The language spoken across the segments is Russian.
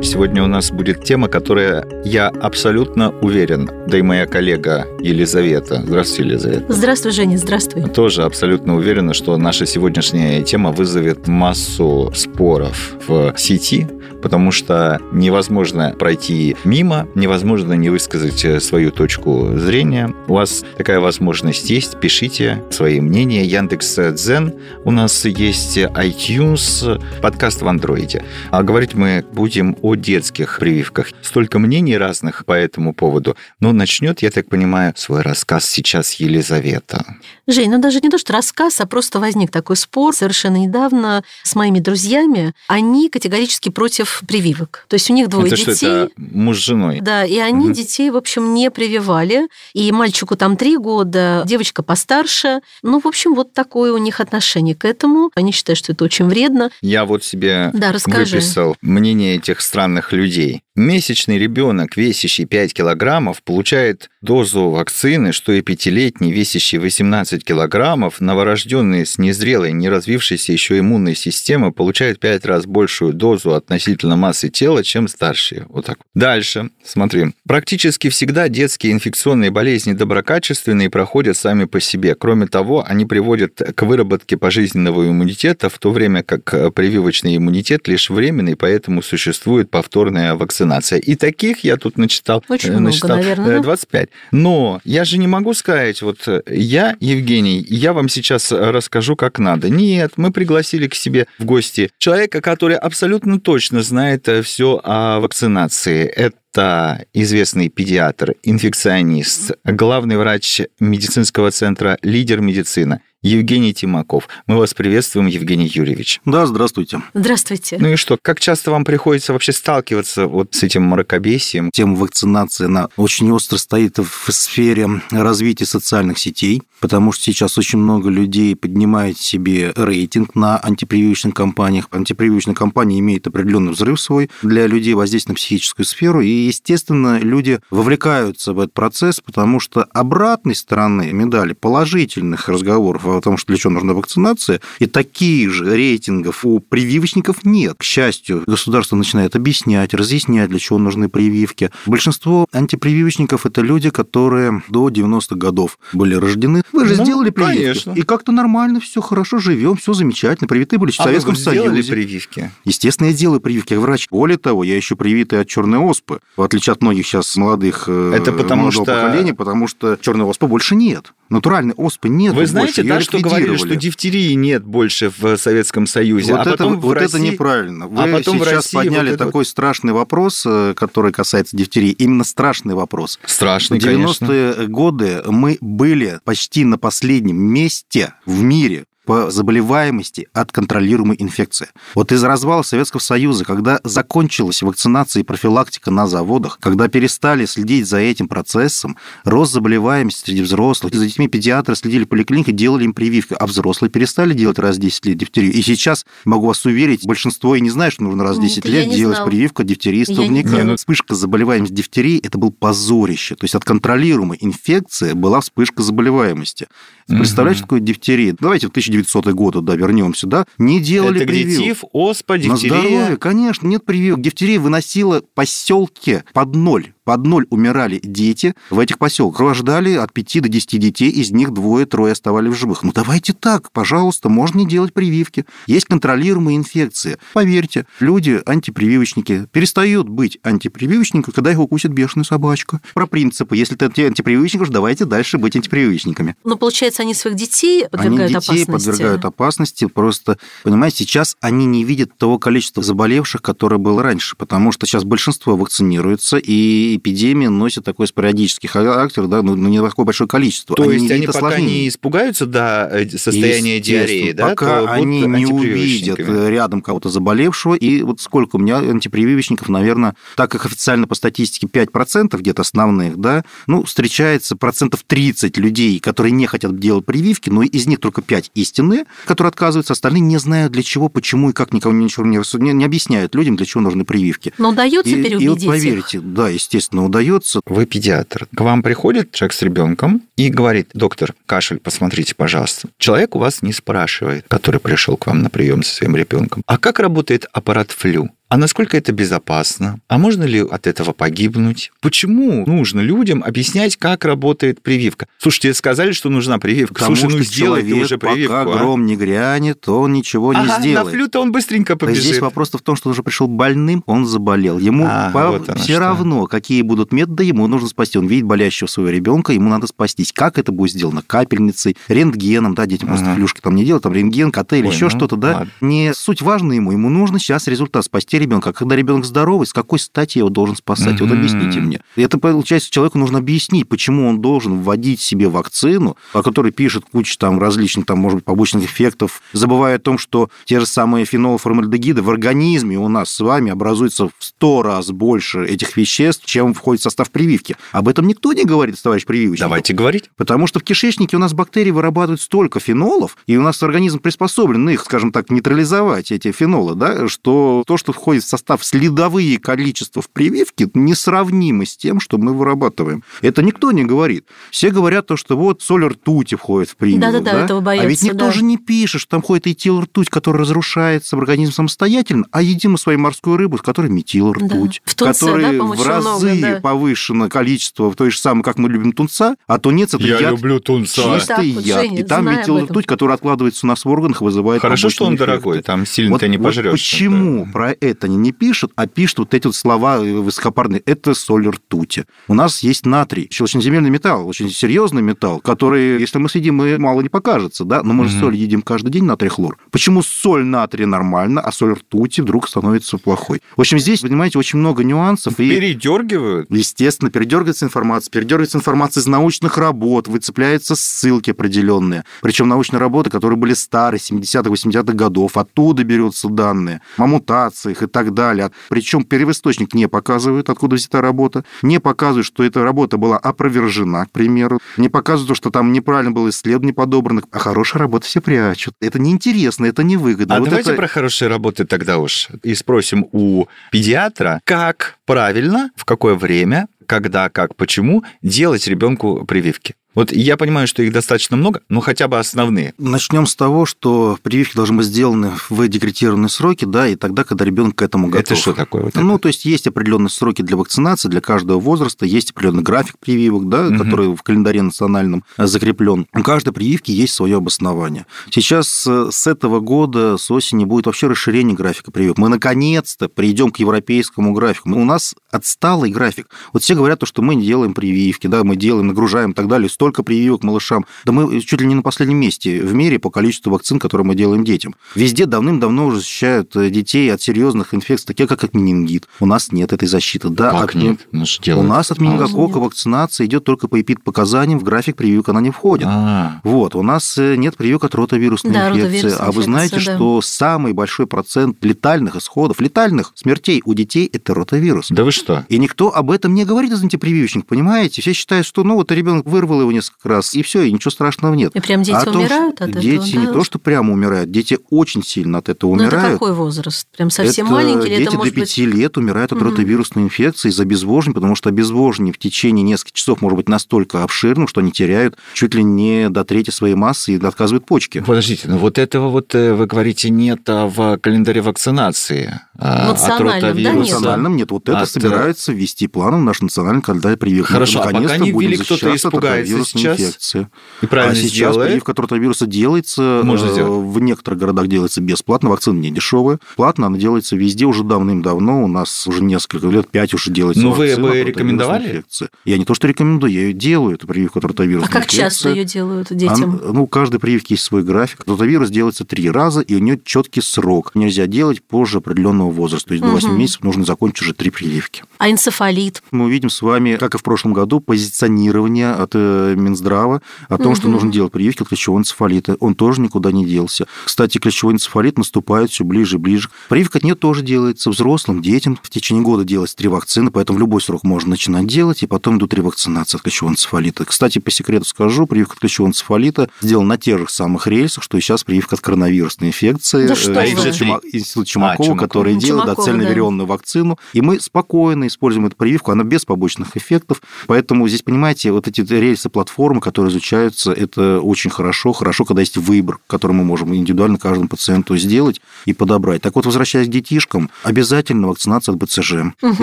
Сегодня у нас будет тема, которая, я абсолютно уверен, да и моя коллега Елизавета, здравствуйте, Елизавета, Здравствуй, Женя, здравствуй. тоже абсолютно уверена, что наша сегодняшняя тема вызовет массу споров в сети, потому что невозможно пройти мимо, невозможно не высказать э, свою точку зрения. У вас такая возможность есть, пишите свои мнения. Яндекс Дзен, у нас есть iTunes, подкаст в андроиде. А говорить мы будем о детских прививках. Столько мнений разных по этому поводу. Но начнет, я так понимаю, свой рассказ сейчас Елизавета. Жень, ну даже не то, что рассказ, а просто возник такой спор совершенно недавно с моими друзьями. Они категорически против прививок. То есть у них двое это детей. что, это муж с женой? Да, и они Мгм. детей, в общем, не прививали. И мальчику там три года, девочка постарше. Ну, в общем, вот такое у них отношение к этому. Они считают, что это очень вредно. Я вот себе Да, расскажи. выписал мнение этих странных людей. Месячный ребенок, весящий 5 килограммов, получает дозу вакцины, что и пятилетний, весящий 18 килограммов, новорожденный с незрелой, не развившейся еще иммунной системой получает 5 раз большую дозу относительно массы тела, чем старшие. Вот так. Дальше. Смотри. Практически всегда детские инфекционные болезни доброкачественные проходят сами по себе. Кроме того, они приводят к выработке пожизненного иммунитета, в то время как э, прививочный иммунитет лишь временный, поэтому существует повторная вакцинация. И таких я тут начитал. Очень э, начитал, много, наверное. Э, 25 сказать. Но я же не могу сказать, вот э, я, Евгений, я вам сейчас расскажу, как надо. Нет, мы пригласили к себе в гости человека, который абсолютно точно знает э, все о вакцинации. Это это известный педиатр, инфекционист, главный врач медицинского центра «Лидер медицины. Евгений Тимаков. Мы вас приветствуем, Евгений Юрьевич. Да, здравствуйте. Здравствуйте. Ну и что, как часто вам приходится вообще сталкиваться вот с этим мракобесием? Тема вакцинации, она очень остро стоит в сфере развития социальных сетей, потому что сейчас очень много людей поднимает себе рейтинг на антипрививочных кампаниях. Антипрививочные кампании имеют определенный взрыв свой для людей, воздействует на психическую сферу, и, естественно, люди вовлекаются в этот процесс, потому что обратной стороны медали положительных разговоров о том, что для чего нужна вакцинация, и таких же рейтингов у прививочников нет. К счастью, государство начинает объяснять, разъяснять, для чего нужны прививки. Большинство антипрививочников – это люди, которые до 90-х годов были рождены. Вы же Ну, сделали прививки. конечно. И как-то нормально, все хорошо, живем, все замечательно. Привиты были в А вы Советском сделали Союзе. прививки? Естественно, я делаю прививки, я врач. Более того, я еще привитый от черной оспы, в отличие от многих сейчас молодых э, Это потому молодого что- поколения, потому что черной оспы больше нет. Натуральной оспы нет. Вы знаете, больше, да, её что говорили, что дифтерии нет больше в Советском Союзе, Вот, а это, вот это России- неправильно. Вы а потом сейчас России подняли вот это такой страшный вопрос, э, который касается дифтерии. Именно страшный вопрос. Страшный, В конечно. 90-е годы мы были почти на последнем месте в мире по заболеваемости от контролируемой инфекции. Вот из развала Советского Союза, когда закончилась вакцинация и профилактика на заводах, когда перестали следить за этим процессом, рост заболеваемости среди взрослых, за детьми педиатры следили в поликлинике, делали им прививки, а взрослые перестали делать раз в 10 лет дифтерию. И сейчас, могу вас уверить, большинство и не знает, что нужно раз в Нет, 10 я лет не делать знала. прививку дифтерии не столбняка. знала. Вспышка заболеваемости дифтерии – это был позорище. То есть от контролируемой инфекции была вспышка заболеваемости. Представляете, что такое дифтерия? Давайте в 1900 годы, да, вернемся, да? Не делали Это прививок. тиф, оспа, На здоровье, дифтерия. конечно, нет прививок. Дифтерия выносила поселки под ноль. Под ноль умирали дети в этих поселках. Рождали от 5 до 10 детей, из них двое-трое оставались в живых. Ну давайте так, пожалуйста, можно не делать прививки. Есть контролируемые инфекции. Поверьте, люди, антипрививочники, перестают быть антипрививочниками, когда их укусит бешеная собачка. Про принципы. Если ты антипрививочник, уж давайте дальше быть антипрививочниками. Но получается, они своих детей подвергают они детей опасности. подвергают опасности. Просто, понимаете, сейчас они не видят того количества заболевших, которое было раньше, потому что сейчас большинство вакцинируется, и эпидемии носят такой спорадический характер, да, ну, ну, не такое большое количество. То есть не они пока осложнений. не испугаются до э, состояния диареи, да? Пока они не увидят э, рядом кого-то заболевшего, и вот сколько у меня антипрививочников, наверное, так как официально по статистике 5% где-то основных, да, ну, встречается процентов 30 людей, которые не хотят делать прививки, но из них только 5 истинные, которые отказываются, остальные не знают для чего, почему и как, никого ничего не, не, не объясняют людям, для чего нужны прививки. Но удается и, переубедить и вот поверьте, их? да, естественно, удается. Вы педиатр. К вам приходит человек с ребенком и говорит, доктор, кашель, посмотрите, пожалуйста. Человек у вас не спрашивает, который пришел к вам на прием со своим ребенком. А как работает аппарат флю? А насколько это безопасно? А можно ли от этого погибнуть? Почему нужно людям объяснять, как работает прививка? Слушайте, сказали, что нужна прививка. Потому Слушай, ну что сделай ты человек, уже прививку. пока а? гром не грянет, он ничего не Ага, сделает. на флю-то он быстренько побежит. Здесь вопрос в том, что он уже пришел больным, он заболел. Ему А, по- вот все что. равно, какие будут методы, ему нужно спасти. Он видит болящего своего ребенка, ему надо спастись. Как это будет сделано? Капельницей, рентгеном, да, дети просто Ага. флюшки там не делают, там рентген, КТ или Ой, еще ну, что-то, да. ладно. Не суть важна ему, ему нужно сейчас результат спасти ребенка. А когда ребенок здоровый, с какой стати я его должен спасать? Вот объясните мне. Это получается, человеку нужно объяснить, почему он должен вводить себе вакцину, о которой пишет куча там различных, там, может быть, побочных эффектов, забывая о том, что те же самые фенолформальдегиды в организме у нас с вами образуется в сто раз больше этих веществ, чем входит в состав прививки. Об этом никто не говорит, товарищ прививочник. Давайте говорить. Потому что в кишечнике у нас бактерии вырабатывают столько фенолов, и у нас организм приспособлен их, скажем так, нейтрализовать, эти фенолы, да, что то, что входит в состав следовые количества в прививке, несравнимо с тем, что мы вырабатываем. Это никто не говорит. Все говорят то, что вот соль ртути входит в прививку. Да-да-да, этого А ведь боятся, никто да. же не пишет, что там входит этилртуть, которая разрушается в организме самостоятельно, а едим мы свою морскую рыбу, с которой метилртуть, Да. В тунце, которой да, в разы много, да. повышено количество той же самой, как мы любим тунца, а тунец это яд люблю тунца. Чистый вот, яд. Женя, и там этом. метилртуть, который откладывается у нас в органах, вызывает Хорошо, что он побочные дорогой, эффекты. там сильно Вот- ты не вот пожрешь. почему про это они не пишут, а пишут вот эти вот слова э, высокопарные? Это соль ртути. У нас есть натрий, щелочноземельный металл, очень серьезный металл, который, если мы съедим, и мало не покажется, да? Но мы же Мгм. соль едим каждый день, натрий хлор. Почему соль натрия нормально, а соль ртути вдруг становится плохой? В общем, здесь, понимаете, очень много нюансов. И... Передергивают. Естественно, передергивается информация, передергивается информация из научных работ, выцепляются ссылки определенные. Причем научные работы, которые были старые, 70-х, 80-х годов, оттуда берутся данные о мутациях и так далее. Причем первоисточник не показывает, откуда взята работа, не показывает, что эта работа была опровержена, к примеру, не показывает, что там неправильно было исследование подобрано, а хорошая работа все прячут. Это неинтересно, это невыгодно. А Вот давайте это- про хорошие работы тогда уж и спросим у педиатра, как правильно, в какое время, когда, как, почему делать ребенку прививки. Вот я понимаю, что их достаточно много, но хотя бы основные. Начнем с того, что прививки должны быть сделаны в декретированные сроки, да, и тогда, когда ребенок к этому готов. Это что такое? Вот Ну, это? то есть есть определенные сроки для вакцинации для каждого возраста, есть определенный график прививок, да, Мгм. который в календаре национальном закреплен. У каждой прививки есть свое обоснование. Сейчас э, с этого года, с осени, будет вообще расширение графика прививок. Мы наконец-то придем к европейскому графику. У нас отсталый график. Вот все говорят, то, что мы не делаем прививки, да, мы делаем, нагружаем и так далее, столько прививок малышам. Да мы чуть ли не на последнем месте в мире по количеству вакцин, которые мы делаем детям. Везде давным-давно уже защищают э, детей от серьезных инфекций, таких как менингит. У нас нет этой защиты. Да, Как от- нет? Ну, что У нас от А, менингококка вакцинация идет только по эпид-показаниям, в график прививок она не входит. а, Вот, у нас э, нет прививок от ротовирусной Да, инфекции. ротовирусная А вы знаете, да. что самый большой процент летальных исходов, летальных смертей у детей – это ротовирус. да вы что? И никто об этом не говорит из антипрививочников, понимаете? Все считают, что ну вот ребенок вырвал его несколько раз, и все, и ничего страшного нет. И прям дети А то, умирают от этого? Дети не да? то, что прямо умирают, дети очень сильно от этого Ну, это умирают. какой возраст? Прям совсем Это маленький? Или дети это может до быть... 5 лет умирают от Мгм. ротовирусной инфекции из обезвоживания, потому что обезвоживание в течение нескольких часов может быть настолько обширным, что они теряют чуть ли не до трети своей массы и отказывают почки. Подождите, ну вот этого вот э, вы говорите нет а, в календаре вакцинации. а, от Национальном, да, нет? нет. Вот это От, э, собирается ввести планом в наш национальный календарь прививок. Хорошо, а пока не ввели, кто-то испугается ротовирусной сейчас инфекции. И правильно а сейчас сделает. прививка от ротавируса делается, Можно э, сделать. в некоторых городах делается бесплатно, вакцина не дешевая. Платно она делается везде уже давным-давно, у нас уже несколько лет, пять уже делается Ну, вы вакцина бы от ротавирусной рекомендовали? инфекции. Я не то, что рекомендую, я ее делаю, эту прививку от А ротавирусной как инфекции. часто ее делают детям? Ан- ну, у каждой прививки есть свой график. Ротавирус делается три раза, и у нее четкий срок. Нельзя делать позже определенного возраста. То есть до 8 Мгм. месяцев нужно закончить уже три прививки. А энцефалит? Мы увидим с вами, как и в прошлом году, позиционирование от э, Минздрава о том, что нужно делать прививки от клещевого энцефалита. Он тоже никуда не делся. Кстати, клещевой энцефалит наступает все ближе и ближе. Прививка от нее тоже делается взрослым, детям. В течение года делается три вакцины, поэтому в любой срок можно начинать делать, и потом идут три вакцинации от клещевого энцефалита. Кстати, по секрету скажу, прививка от клещевого энцефалита сделана на тех же самых рельсах, что и сейчас прививка от коронавирусной инфекции. Да что Э. Институт Чума- Институт Чумакова, Чумакова. который Ну, делает да, цельноверенную вакцину. И мы спокойно используем эту прививку, она без побочных эффектов. Поэтому здесь, понимаете, вот эти рельсы платформы, которые изучаются, это очень хорошо. Хорошо, когда есть выбор, который мы можем индивидуально каждому пациенту сделать и подобрать. Так вот, возвращаясь к детишкам, обязательно вакцинация от БЦЖ. И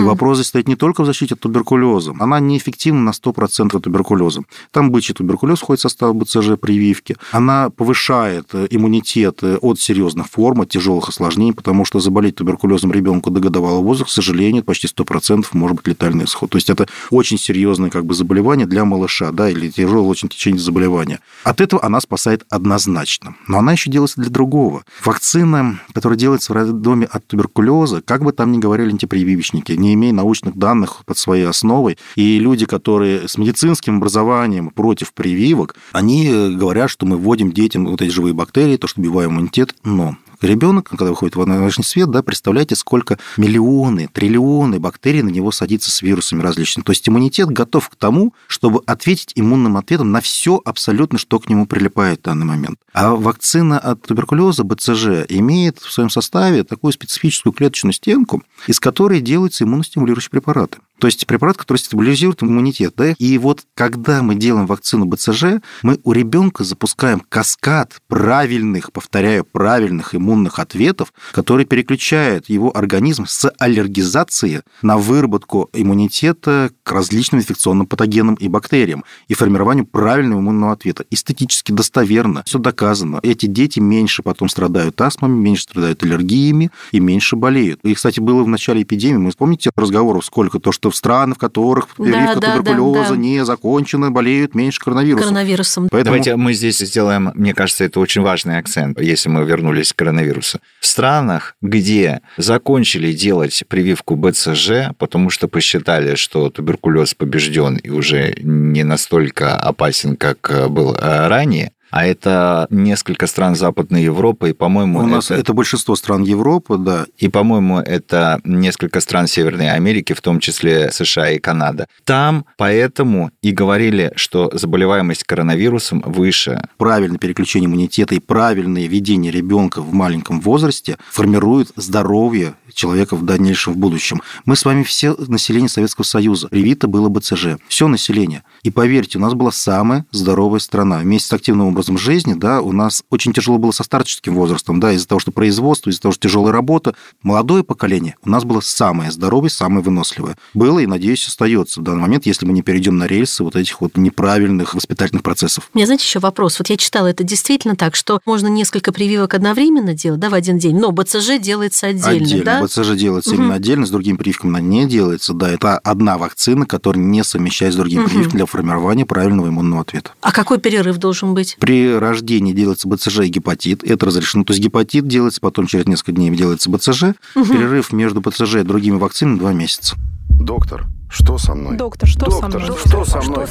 вопрос здесь стоит не только в защите от туберкулеза. Она неэффективна на 100% от туберкулеза. Там бычий туберкулез входит в состав БЦЖ прививки. Она повышает э, иммунитет э, от серьезных форм, от тяжелых осложнений, потому что заболеть туберкулезом ребенку до годовалого возраста, к сожалению, почти 100% может быть летальный исход. То есть это очень серьезное как бы, заболевание для малыша, да, или тяжелое очень течение заболевания. От этого она спасает однозначно. Но она еще делается для другого. Вакцина, которая делается в роддоме от туберкулеза, как бы там ни говорили антипрививочники, не имея научных данных под своей основой, и люди, которые с медицинским образованием против прививок, они э, говорят, что мы вводим детям вот эти живые бактерии, то, что убиваем иммунитет, но Ребенок, когда выходит в внешний свет, да, представляете, сколько миллионы, триллионы бактерий на него садится с вирусами различными. То есть иммунитет готов к тому, чтобы ответить иммунным ответом на все абсолютно, что к нему прилипает в данный момент. А вакцина от туберкулеза БЦЖ имеет в своем составе такую специфическую клеточную стенку, из которой делаются иммуностимулирующие препараты. То есть препарат, который стабилизирует иммунитет. Да? И вот когда мы делаем вакцину БЦЖ, мы у ребенка запускаем каскад правильных, повторяю, правильных иммунных ответов, который переключает его организм с аллергизации на выработку иммунитета к различным инфекционным патогенам и бактериям и формированию правильного иммунного ответа. Эстетически достоверно, все доказано. Эти дети меньше потом страдают астмами, меньше страдают аллергиями и меньше болеют. И, кстати, было в начале эпидемии, мы помните разговоров, сколько то, что в странах, в которых Да, прививка да, да, туберкулеза да. не закончена, болеют меньше коронавирусом. Коронавирусом. Поэтому... Давайте мы здесь сделаем, мне кажется, это очень важный акцент, если мы вернулись к коронавирусу. В странах, где закончили делать прививку БЦЖ, потому что посчитали, что туберкулез побежден и уже не настолько опасен, как был э, ранее, а это несколько стран Западной Европы, и, по-моему, У нас это... это большинство стран Европы, да. И, по-моему, это несколько стран Северной Америки, в том числе США и Канада. Там поэтому и говорили, что заболеваемость коронавирусом выше. Правильное переключение иммунитета и правильное ведение ребенка в маленьком возрасте формирует здоровье человека в дальнейшем, в будущем. Мы с вами все население Советского Союза. Привито было БЦЖ. Все население. И поверьте, у нас была самая здоровая страна. Вместе с активным образом жизни, да, у нас очень тяжело было со старческим возрастом, да, из-за того, что производство, из-за того, что тяжелая работа. Молодое поколение у нас было самое здоровое, самое выносливое. Было и, надеюсь, остается в данный момент, если мы не перейдем на рельсы вот этих вот неправильных воспитательных процессов. У меня, знаете, еще вопрос. Вот я читала, это действительно так, что можно несколько прививок одновременно делать, да, в один день, но БЦЖ делается отдельно, Отдельно. да? БЦЖ делается Мгм. именно отдельно, с другими прививками она не делается. Да, это одна вакцина, которая не совмещается с другими Мгм. прививками для формирования правильного иммунного ответа. А какой перерыв должен быть? При рождении делается БЦЖ и гепатит. Это разрешено. То есть гепатит делается, потом через несколько дней делается БЦЖ. Перерыв между БЦЖ и другими вакцинами 2 месяца. Доктор, что со мной? Доктор, что со Доктор, мной? что со мной?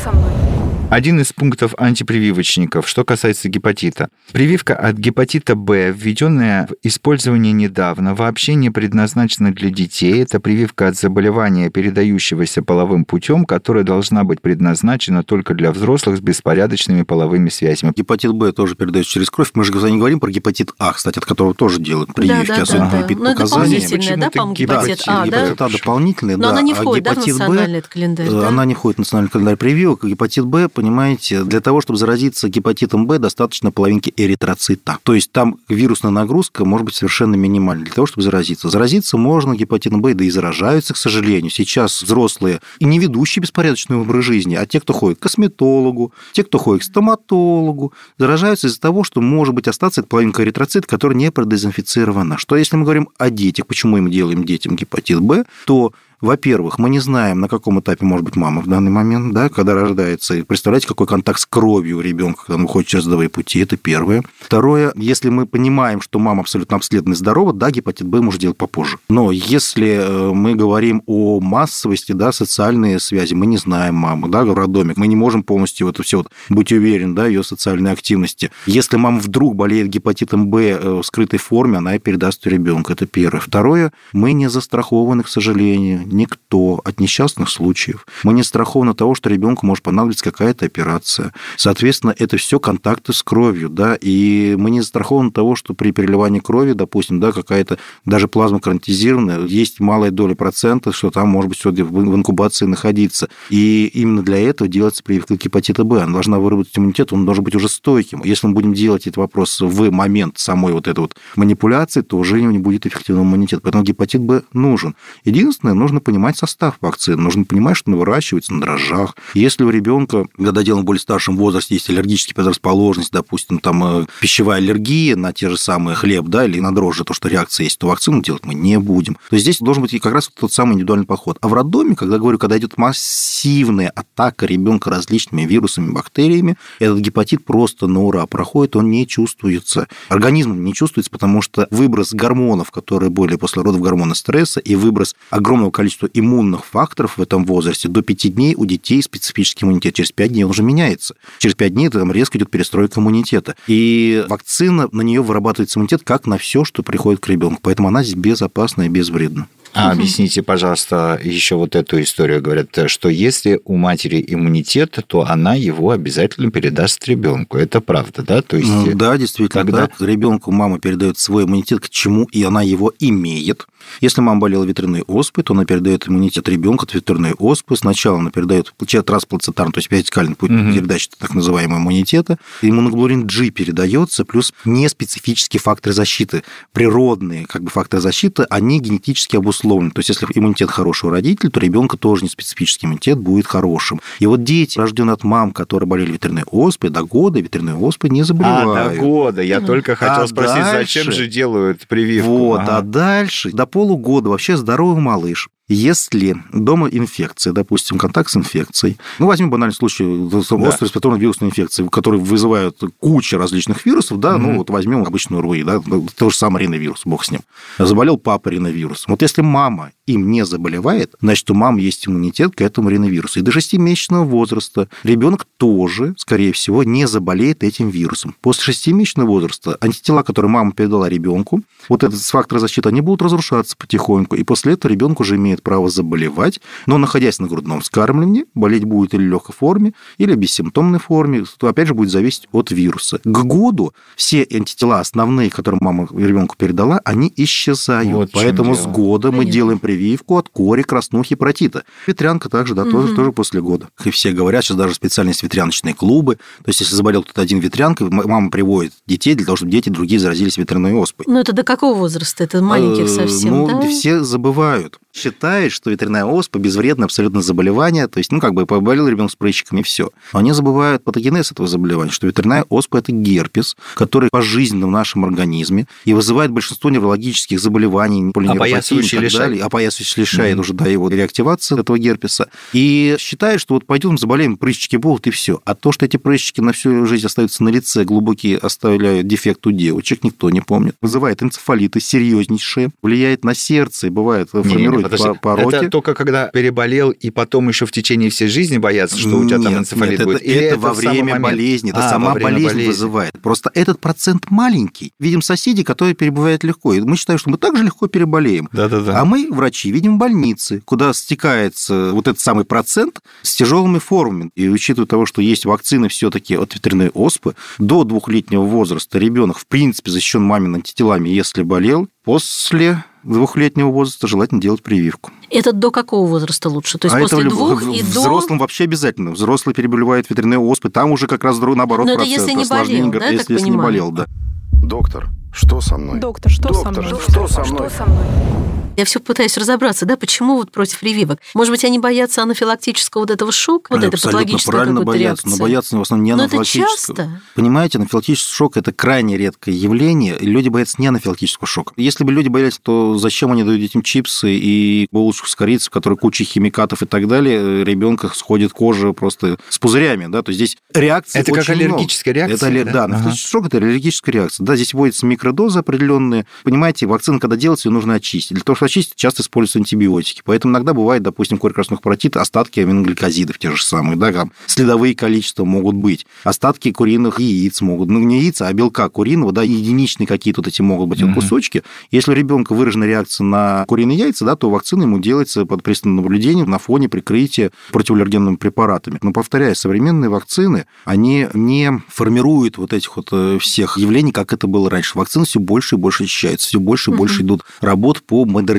Один из пунктов антипрививочников, что касается гепатита. Прививка от гепатита Б, введенная в использование недавно, вообще не предназначена для детей. Это прививка от заболевания, передающегося половым путем, которая должна быть предназначена только для взрослых с беспорядочными половыми связями. Гепатит Б тоже передается через кровь. Мы же не говорим про гепатит А, кстати, от которого тоже делают прививки, да, да, особенно да. при Ну, это показаниях. дополнительная, да, Почему-то по-моему, гепатит- гепатит А, да? гепатит А дополнительная, Но да. она не а входит, да, в гепатит Б, национальный этот календарь, Э, да? Она не входит в национальный календарь прививок. Гепатит Б, понимаете, для того, чтобы заразиться гепатитом Б, достаточно половинки эритроцита. То есть там вирусная нагрузка может быть совершенно минимальной для того, чтобы заразиться. Заразиться можно гепатитом Б, да и заражаются, к сожалению. Сейчас взрослые и не ведущие беспорядочный образ жизни, а те, кто ходит к косметологу, те, кто ходит к стоматологу, заражаются из-за того, что может быть остаться эта половинка эритроцита, которая не продезинфицирована. Что если мы говорим о детях, почему мы делаем детям гепатит Б, то Во-первых, мы не знаем, на каком этапе может быть мама в данный момент, да, когда рождается. И представляете, какой контакт с кровью у ребенка, когда он выходит через родовые пути, это первое. Второе, если мы понимаем, что мама абсолютно обследована и здорова, да, гепатит Б можно делать попозже. Но если э, мы говорим о массовости, да, социальные связи, мы не знаем маму, да, в роддоме, мы не можем полностью вот все вот быть уверен, да, ее социальной активности. Если мама вдруг болеет гепатитом Б э, в скрытой форме, она и передаст ребенку. Это первое. Второе, мы не застрахованы, к сожалению, никто от несчастных случаев. Мы не страхованы того, что ребенку может понадобиться какая-то операция. Соответственно, это все контакты с кровью, да, и мы не застрахованы от того, что при переливании крови, допустим, да, какая-то даже плазма карантизированная, есть малая доля процента, что там может быть все в инкубации находиться. И именно для этого делается прививка гепатита Б. Она должна выработать иммунитет, он должен быть уже стойким. Если мы будем делать этот вопрос в момент самой вот этой вот манипуляции, то уже не будет эффективного иммунитета. Поэтому гепатит Б нужен. Единственное, нужно понимать состав вакцины, нужно понимать, что она выращивается на дрожжах. Если у ребенка, когда дело в более старшем возрасте, есть аллергическая предрасположенность, допустим, там э, пищевая аллергия на те же самые хлеб, да, или на дрожжи, то, что реакция есть, то вакцину делать мы не будем. То есть здесь должен быть как раз тот самый индивидуальный подход. А в роддоме, когда говорю, когда идет массивная атака ребенка различными вирусами, бактериями, этот гепатит просто на ура проходит, он не чувствуется. Организмом не чувствуется, потому что выброс гормонов, которые были после родов гормоны стресса, и выброс огромного количества иммунных факторов в этом возрасте, до 5 дней у детей специфический иммунитет. Через 5 дней он уже меняется. Через 5 дней там резко идет перестройка иммунитета. И вакцина, на нее вырабатывается иммунитет как на все, что приходит к ребенку. Поэтому она здесь безопасна и безвредна. А объясните, пожалуйста, еще вот эту историю. Говорят, что если у матери иммунитет, то она его обязательно передаст ребенку. Это правда, да? То есть, ну, да, действительно. Когда... Да. Ребенку мама передает свой иммунитет к чему, и она его имеет. Если мама болела ветряной оспой, то она передает иммунитет ребенка от ветряной оспы. Сначала она передает трансплацентарный, то есть вертикальный путь угу. передачи так называемого иммунитета. Иммуноглобулин G передается, плюс неспецифические факторы защиты, природные как бы факторы защиты, они генетически обусловлены. То есть если иммунитет хороший у родителей, то ребенка тоже не специфический иммунитет будет хорошим. И вот дети, рожденные от мам, которые болели ветряной оспой, до года ветряной оспой не заболевают. А, до года. Я только хотел а спросить, дальше... зачем же делают прививку? Вот, ага. а дальше, до полугода вообще здоровый малыш если дома инфекция, допустим, контакт с инфекцией, ну, возьмем банальный случай да. острой респираторной вирусной инфекции, которые вызывают кучу различных вирусов, да, mm-hmm. ну, вот возьмем обычную РВИ, да, то же самое риновирус, бог с ним. Заболел папа риновирусом. Вот если мама им не заболевает, значит, у мамы есть иммунитет к этому риновирусу. И до 6-месячного возраста ребенок тоже, скорее всего, не заболеет этим вирусом. После 6-месячного возраста антитела, которые мама передала ребенку, вот этот фактор защиты, они будут разрушаться потихоньку, и после этого ребенок уже имеет право заболевать, но находясь на грудном вскармливании, болеть будет или в легкой форме, или в бессимптомной форме, то опять же будет зависеть от вируса. К году все антитела основные, которые мама ребенку передала, они исчезают. Вот Поэтому с года Понятно. мы делаем прививку от кори, краснухи, протита. Ветрянка также, да, угу. тоже, тоже после года. И все говорят, сейчас даже специальность ветряночные клубы. То есть, если заболел кто-то один ветрянкой, мама приводит детей для того, чтобы дети другие заразились ветряной оспой. Ну, это до какого возраста? Это маленьких э, совсем, Ну, да? все забывают считает, что ветряная оспа безвредное абсолютно заболевание, то есть, ну, как бы поболел ребенок с прыщиками, и все. Но они забывают патогенез этого заболевания, что ветряная оспа – это герпес, который пожизненно в нашем организме и вызывает большинство неврологических заболеваний, опоясывающий лишай. Опоясывающий лишает mm-hmm. уже, да, его реактивация этого герпеса. И считает, что вот пойдем заболеем, прыщики будут, и все. А то, что эти прыщики на всю жизнь остаются на лице, глубокие оставляют дефект у девочек, никто не помнит. Вызывает энцефалиты серьезнейшие, влияет на сердце, бывает, формирует Подожди, по пороке. Это только когда переболел, и потом еще в течение всей жизни боятся, что у тебя нет, там энцефалит нет, будет? Это, это, это во время болезни, это а, сама болезнь болезни. вызывает. Просто этот процент маленький. Видим соседей, которые перебывают легко. И мы считаем, что мы также легко переболеем. Да-да-да. А мы, врачи, видим больницы, куда стекается вот этот самый процент с тяжелыми формами. И учитывая того, что есть вакцины все-таки от ветряной оспы, до двухлетнего возраста ребенок в принципе защищен мамиными антителами, если болел, после двухлетнего возраста желательно делать прививку. Это до какого возраста лучше? То есть а после это двух и взрослым до... Взрослым вообще обязательно. Взрослый переболевает ветряной оспой, там уже как раз наоборот Но это если не болел, да, если, если не болел, да. Доктор, что со мной? Доктор, что Доктор, со мной? Что, что со мной? Что со мной? Я все пытаюсь разобраться, да, почему вот против прививок. Может быть, они боятся анафилактического вот этого шока, вот этой Абсолютно патологической правильно боятся, реакции? но боятся в основном не Но это анафилактического. часто. Понимаете, анафилактический шок – это крайне редкое явление, и люди боятся не анафилактического шока. Если бы люди боялись, то зачем они дают детям чипсы и булочку с корицей, в которой куча химикатов и так далее, ребенка сходит кожа просто с пузырями, да, то есть здесь реакции Это как очень много. аллергическая реакция, Это, да? да, Ага. анафилактический шок – это аллергическая реакция. Да, здесь вводятся микродозы определенные. Понимаете, вакцина, когда делается, ее нужно очистить. Для того, чтобы очистить, часто используются антибиотики. Поэтому иногда бывает, допустим, корь красных паротит, остатки аминогликозидов те же самые, да, там следовые количества могут быть. Остатки куриных яиц могут, ну, не яйца, а белка куриного, да, единичные какие-то вот эти могут быть Мгм. кусочки. Если у ребенка выражена реакция на куриные яйца, да, то вакцина ему делается под пристальным наблюдением на фоне прикрытия противоаллергенными препаратами. Но, повторяю, современные вакцины, они не формируют вот этих вот э, всех явлений, как это было раньше. Вакцины все больше и больше очищаются, все больше и Мгм. больше идут работ по модернизации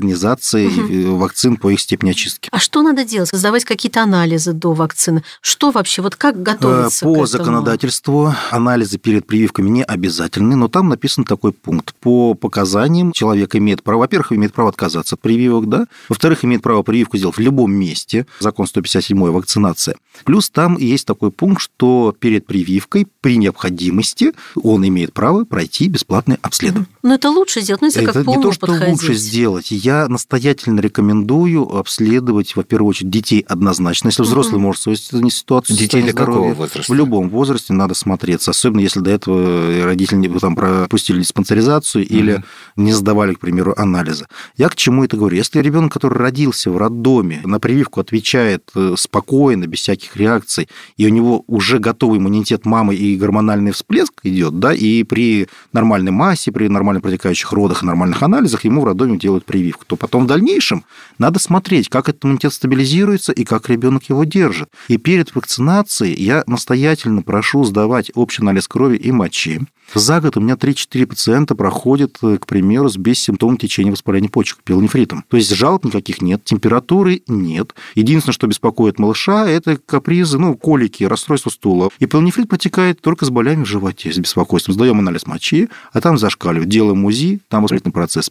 э, вакцин, по их степени очистки. А что надо делать? Сдавать какие-то анализы до вакцины? Что вообще? Вот как готовиться Э, По к этому? законодательству анализы перед прививками не обязательны, но там написан такой пункт. По показаниям человек имеет право, во-первых, имеет право отказаться от прививок, да, во-вторых, имеет право прививку сделать в любом месте, закон 157 вакцинация. Плюс там есть такой пункт, что перед прививкой при необходимости он имеет право пройти бесплатное обследование. Ну, это лучше сделать, ну, если Это как не то, что подходить. лучше сделать. Я настоятельно рекомендую обследовать, во первую очередь, детей однозначно. Если взрослый Мгм. может свою ситуацию Детей для какого здоровья, возраста? В любом возрасте надо смотреться, особенно если до этого родители не- там, пропустили диспансеризацию или не сдавали, к примеру, анализы. Я к чему это говорю? Если ребенок, который родился в роддоме, на прививку отвечает э, спокойно, без всяких реакций, и у него уже готовый иммунитет мамы и гормональный всплеск идет, да, и при нормальной массе, при нормально протекающих родах и нормальных анализах ему в роддоме делают прививку, то потом в дальнейшем надо смотреть, как этот иммунитет стабилизируется и как ребенок его держит. И перед вакцинацией я настоятельно прошу сдавать общий анализ крови и мочи. За год у меня 3-4 пациента проходят, э, к примеру, с бессимптомным течением воспаления почек, пилонефритом. То есть жалоб никаких нет, температуры нет. Единственное, что беспокоит малыша, это капризы, ну, колики, расстройство стула. И пилонефрит протекает только с болями в животе, с беспокойством. Сдаем анализ мочи, а там зашкаливает. Делаем УЗИ, там воспалительный процесс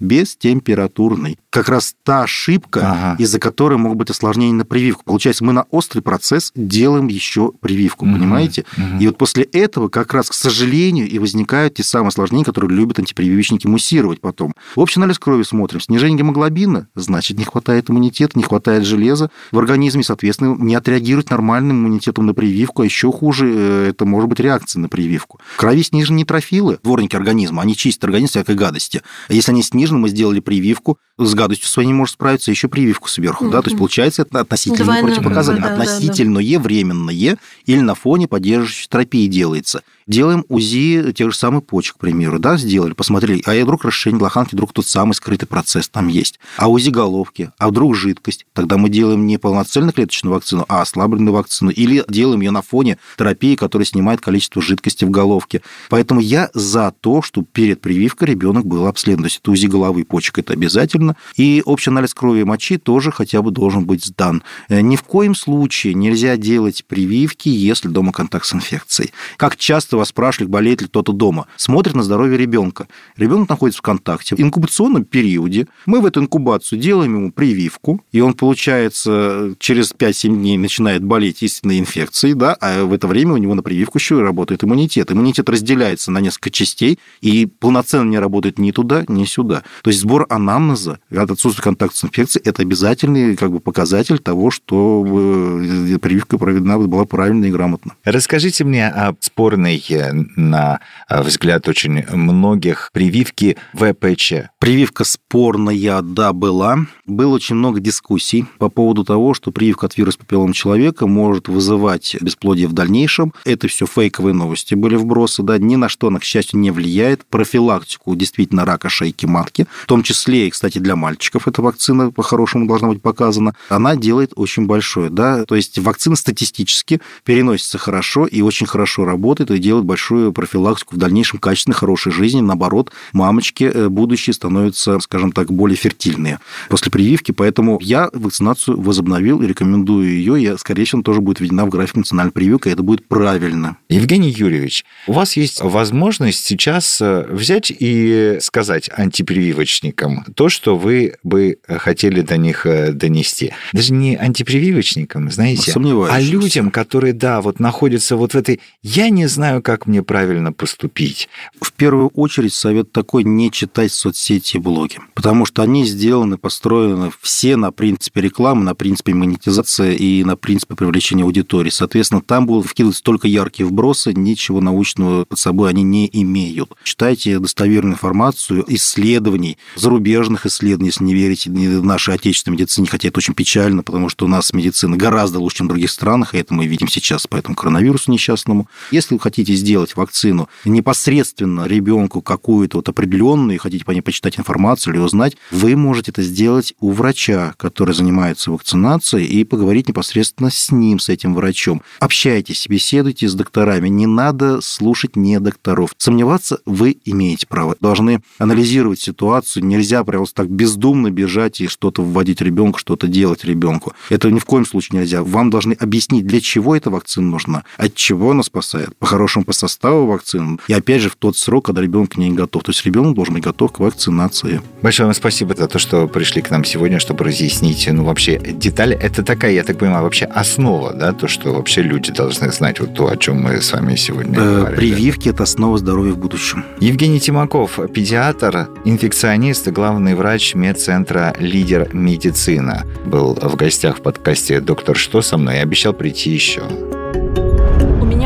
бестемпературный. Как раз та ошибка, Ага. из-за которой могут быть осложнения на прививку. Получается, мы на острый процесс делаем еще прививку, Мгм. понимаете? Мгм. И вот после этого как раз, к сожалению, и возникают те самые осложнения, которые любят антипрививочники муссировать потом. В общий анализ крови смотрим. Снижение гемоглобина, значит, не хватает иммунитета, не хватает железа в организме, соответственно, не отреагирует нормальным иммунитетом на прививку, а еще хуже, э, это может быть реакция на прививку. В крови снижены нейтрофилы, дворники организма, они чистят организм всякой гадости. А если они снижены, мы сделали прививку, с гадостью своей не может справиться, еще прививку сверху, да, то есть получается это относительно Двойное противопоказание, да, да, да. относительное, временное или на фоне поддерживающей терапии делается. Делаем УЗИ тех же самых почек, к примеру, да, сделали, посмотрели, а вдруг расширение лоханки, вдруг тот самый скрытый процесс там есть. А УЗИ головки, а вдруг жидкость, тогда мы делаем не полноценноклеточную вакцину, а ослабленную вакцину, или делаем ее на фоне терапии, которая снимает количество жидкости в головке. Поэтому я за то, чтобы перед прививкой ребенок был обследован. То есть это УЗИ головы и почек, это обязательно. И общий анализ крови и мочи тоже хотя бы должен быть сдан. Э, Ни в коем случае нельзя делать прививки, если дома контакт с инфекцией. Как часто вас спрашивали, болеет ли кто-то дома. Смотрят на здоровье ребенка. Ребенок находится в контакте. В инкубационном периоде мы в эту инкубацию делаем ему прививку, и он, получается, через 5-7 дней начинает болеть истинной инфекцией, да, а в это время у него на прививку еще и работает иммунитет. Иммунитет разделяется на несколько частей и полноценно не работает ни туда, ни сюда. То есть сбор анамнеза от отсутствия контакта с инфекцией – это обязательный как бы, показатель того, что э, прививка проведена была правильно и грамотно. Расскажите мне о спорной, э, на э, взгляд очень многих, прививке ВПЧ. Прививка спорная, да, была. Было очень много дискуссий по поводу того, что прививка от вируса папиллома человека может вызывать бесплодие в дальнейшем. Это все фейковые новости были вбросы, да, ни на что она, к счастью, не влияет. Профилактику действительно рака шейки матки, в том числе и, кстати, для мальчиков эта вакцина по-хорошему должна быть показана, она делает очень большое, да, то есть вакцина статистически переносится хорошо и очень хорошо работает и делает большую профилактику в дальнейшем качественной, хорошей жизни. Наоборот, мамочки э, будущие становятся, скажем так, более фертильные после антипрививки, поэтому я вакцинацию возобновил и рекомендую ее, и, скорее всего, тоже будет введена в график национальной прививки, и это будет правильно. Евгений Юрьевич, у вас есть возможность сейчас э, взять и сказать антипрививочникам то, что вы бы хотели до них э, донести. Даже не антипрививочникам, знаете, а людям, которые, да, вот находятся вот в этой «я не знаю, как мне правильно поступить». В первую очередь совет такой не читать соцсети и блоги, потому что они сделаны, построены все на принципе рекламы, на принципе монетизации и на принципе привлечения аудитории. Соответственно, там будут вкидываться только яркие вбросы, ничего научного под собой они не имеют. Читайте достоверную информацию, исследований, зарубежных исследований, если не верите нашей отечественной медицине, хотя это очень печально, потому что у нас медицина гораздо лучше, чем в других странах, и это мы видим сейчас по этому коронавирусу несчастному. Если вы хотите сделать вакцину непосредственно ребенку какую-то вот определенную, и хотите по ней почитать информацию или узнать, вы можете это сделать у врача, который занимается вакцинацией, и поговорить непосредственно с ним, с этим врачом. Общайтесь, беседуйте с докторами. Не надо слушать не докторов. Сомневаться вы имеете право. Должны анализировать ситуацию. Нельзя просто так бездумно бежать и что-то вводить ребенку, что-то делать ребенку. Это ни в коем случае нельзя. Вам должны объяснить, для чего эта вакцина нужна, от чего она спасает, по-хорошему по составу вакцины. И опять же в тот срок, когда ребенок не готов. То есть ребенок должен быть готов к вакцинации. Большое вам спасибо за то, что пришли к нам сегодня, чтобы разъяснить, ну, вообще, детали. Это такая, я так понимаю, вообще основа, да, то, что вообще люди должны знать, вот то, о чем мы с вами сегодня э, говорили. Прививки – это основа здоровья в будущем. Евгений Тимаков, педиатр, инфекционист, главный врач медцентра «Лидер медицина», был в гостях в подкасте «Доктор, что со мной?» и обещал прийти еще